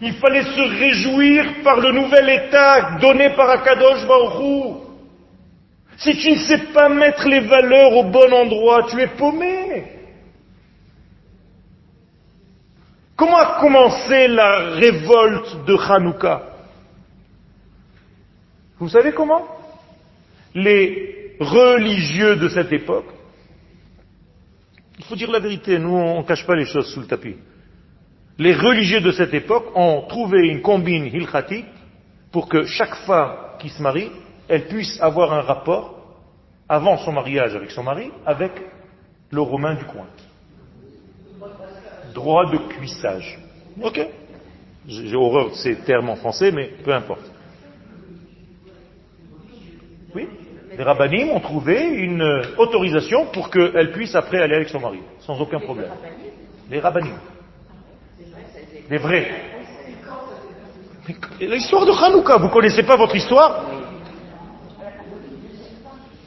Il fallait se réjouir par le nouvel état donné par Akadosh Baruch Si tu ne sais pas mettre les valeurs au bon endroit, tu es paumé. Comment a commencé la révolte de Hanouka? Vous savez comment? Les religieux de cette époque, il faut dire la vérité, nous on ne cache pas les choses sous le tapis. Les religieux de cette époque ont trouvé une combine hilchatique pour que chaque femme qui se marie, elle puisse avoir un rapport avant son mariage avec son mari avec le romain du coin. Droit de cuissage. Ok J'ai horreur de ces termes en français, mais peu importe. Oui? Les rabbinim ont trouvé une autorisation pour qu'elle puisse après aller avec son mari, sans aucun problème. Les rabbinim. Les vrais. L'histoire de Hanouka, vous connaissez pas votre histoire?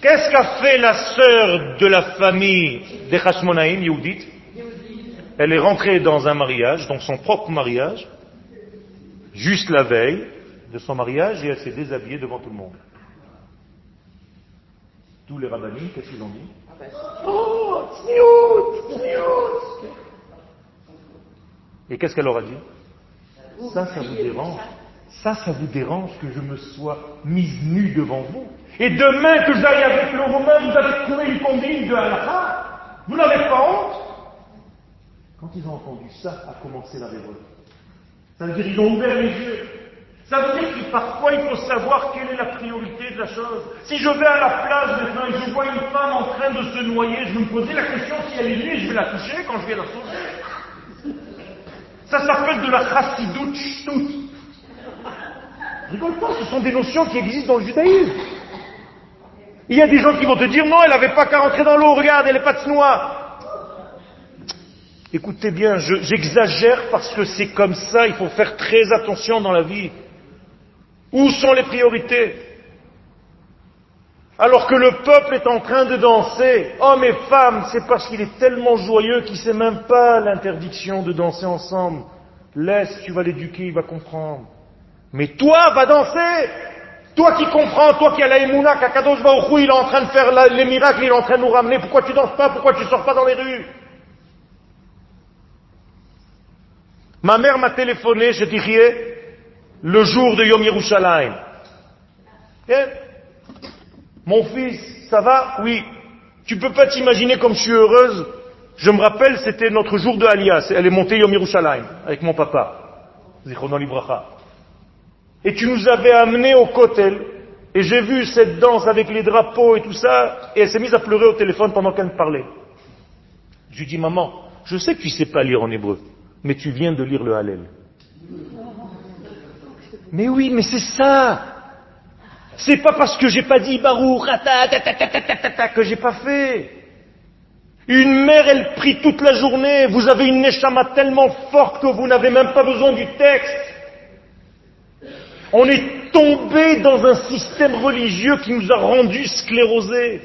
Qu'est-ce qu'a fait la sœur de la famille des Hashmonaïm, Yehudit Elle est rentrée dans un mariage, dans son propre mariage, juste la veille de son mariage, et elle s'est déshabillée devant tout le monde tous les rabbinis, qu'est-ce qu'ils ont dit Oh, Et qu'est-ce qu'elle leur a dit Ça, ça vous dérange. Ça, ça vous dérange que je me sois mise nue devant vous. Et demain que j'aille avec le Romain, vous avez trouvé une combine de halakha Vous n'avez pas honte Quand ils ont entendu ça, a commencé la révolte. Ça veut dire qu'ils ont ouvert les yeux. Ça veut dire que parfois il faut savoir quelle est la priorité de la chose. Si je vais à la plage maintenant et je vois une femme en train de se noyer, je vais me poser la question si elle est nue, je vais la toucher quand je vais la sauver. Ça s'appelle de la chassidoute. Rigole pas, ce sont des notions qui existent dans le judaïsme. Il y a des gens qui vont te dire non, elle n'avait pas qu'à rentrer dans l'eau, regarde, elle n'est pas de noix. Écoutez bien, j'exagère parce que c'est comme ça, il faut faire très attention dans la vie. Où sont les priorités Alors que le peuple est en train de danser, hommes et femmes, c'est parce qu'il est tellement joyeux qu'il ne sait même pas l'interdiction de danser ensemble. Laisse, tu vas l'éduquer, il va comprendre. Mais toi, va danser Toi qui comprends, toi qui as la émouna, qu'Akadosh il est en train de faire les miracles, il est en train de nous ramener, pourquoi tu danses pas Pourquoi tu sors pas dans les rues Ma mère m'a téléphoné, je dirais, le jour de Yom Yerushalayim. Eh, mon fils, ça va? Oui. Tu peux pas t'imaginer comme je suis heureuse. Je me rappelle, c'était notre jour de Alias. Elle est montée Yom Yerushalayim avec mon papa. Et tu nous avais amenés au Kotel. Et j'ai vu cette danse avec les drapeaux et tout ça. Et elle s'est mise à pleurer au téléphone pendant qu'elle me parlait. Je lui dis, maman, je sais que tu sais pas lire en hébreu mais tu viens de lire le Hallel. Mais oui, mais c'est ça. C'est pas parce que j'ai pas dit Baruch, que j'ai pas fait. Une mère, elle prie toute la journée. Vous avez une neshama tellement forte que vous n'avez même pas besoin du texte. On est tombé dans un système religieux qui nous a rendus sclérosés.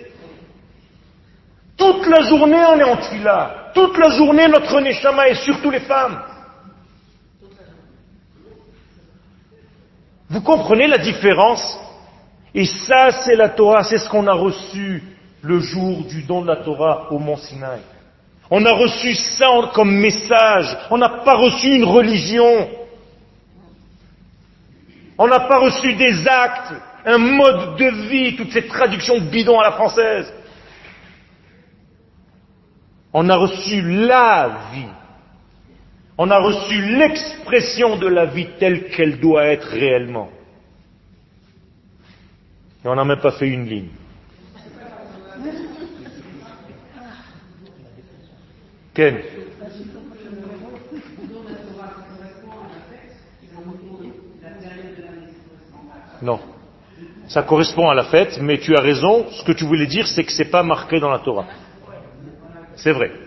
Toute la journée, on est en tuila. Toute la journée, notre Neshama et surtout les femmes. Vous comprenez la différence? Et ça, c'est la Torah, c'est ce qu'on a reçu le jour du don de la Torah au mont Sinaï. On a reçu ça comme message. On n'a pas reçu une religion. On n'a pas reçu des actes, un mode de vie, toutes ces traductions bidons à la française. On a reçu la vie. On a reçu l'expression de la vie telle qu'elle doit être réellement. Et on n'a même pas fait une ligne. Ken Non. Ça correspond à la fête, mais tu as raison. Ce que tu voulais dire, c'est que ce n'est pas marqué dans la Torah. C'est vrai.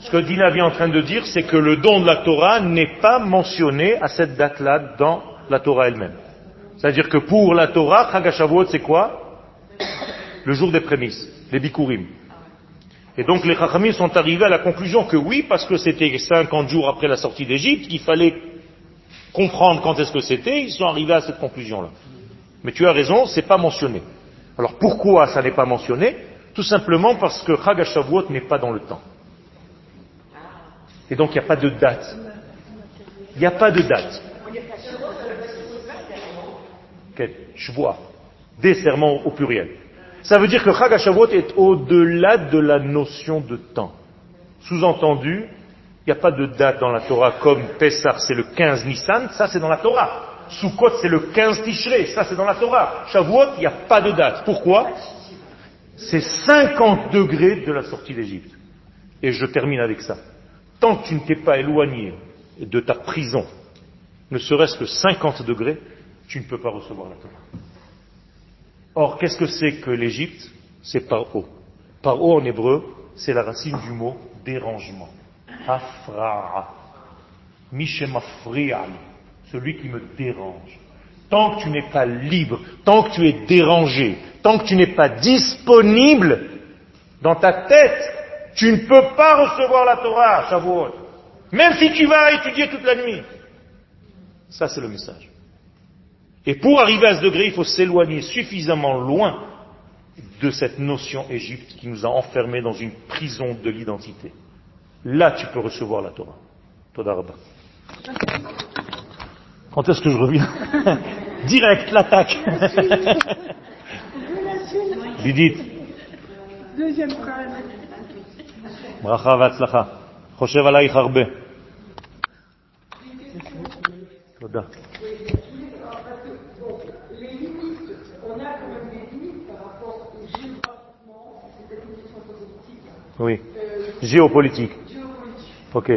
Ce que Dina vient en train de dire, c'est que le don de la Torah n'est pas mentionné à cette date-là dans la Torah elle-même. C'est-à-dire que pour la Torah, Chagashavuot, c'est quoi? Le jour des prémices, les bikurim. Et donc les Chachamim sont arrivés à la conclusion que oui, parce que c'était 50 jours après la sortie d'Égypte, qu'il fallait comprendre quand est-ce que c'était, ils sont arrivés à cette conclusion-là. Mais tu as raison, c'est pas mentionné. Alors pourquoi ça n'est pas mentionné? Tout simplement parce que Chag n'est pas dans le temps. Et donc il n'y a pas de date. Il n'y a pas de date. Je vois. Des serments au pluriel. Ça veut dire que Chag est au-delà de la notion de temps. Sous-entendu, il n'y a pas de date dans la Torah comme Pessah, c'est le 15 Nissan, ça c'est dans la Torah. Sukkot, c'est le 15 Tishrei, ça c'est dans la Torah. Shavuot, il n'y a pas de date. Pourquoi? C'est 50 degrés de la sortie d'Égypte. Et je termine avec ça. Tant que tu ne t'es pas éloigné de ta prison, ne serait-ce que 50 degrés, tu ne peux pas recevoir la Torah. Or, qu'est-ce que c'est que l'Égypte? C'est par eau. Par eau en hébreu, c'est la racine du mot dérangement. Afra'a. Mishemafri'ali. Celui qui me dérange. Tant que tu n'es pas libre, tant que tu es dérangé, tant que tu n'es pas disponible dans ta tête, tu ne peux pas recevoir la Torah à Shavuot, même si tu vas étudier toute la nuit. Ça, c'est le message. Et pour arriver à ce degré, il faut s'éloigner suffisamment loin de cette notion Égypte qui nous a enfermés dans une prison de l'identité. Là, tu peux recevoir la Torah. Quand est-ce que je reviens *laughs* Direct, l'attaque. Judith. Deuxième problème. ברכה והצלחה. חושב עלייך הרבה. תודה. Oui. Géopolitique. Géopolitique. Ok.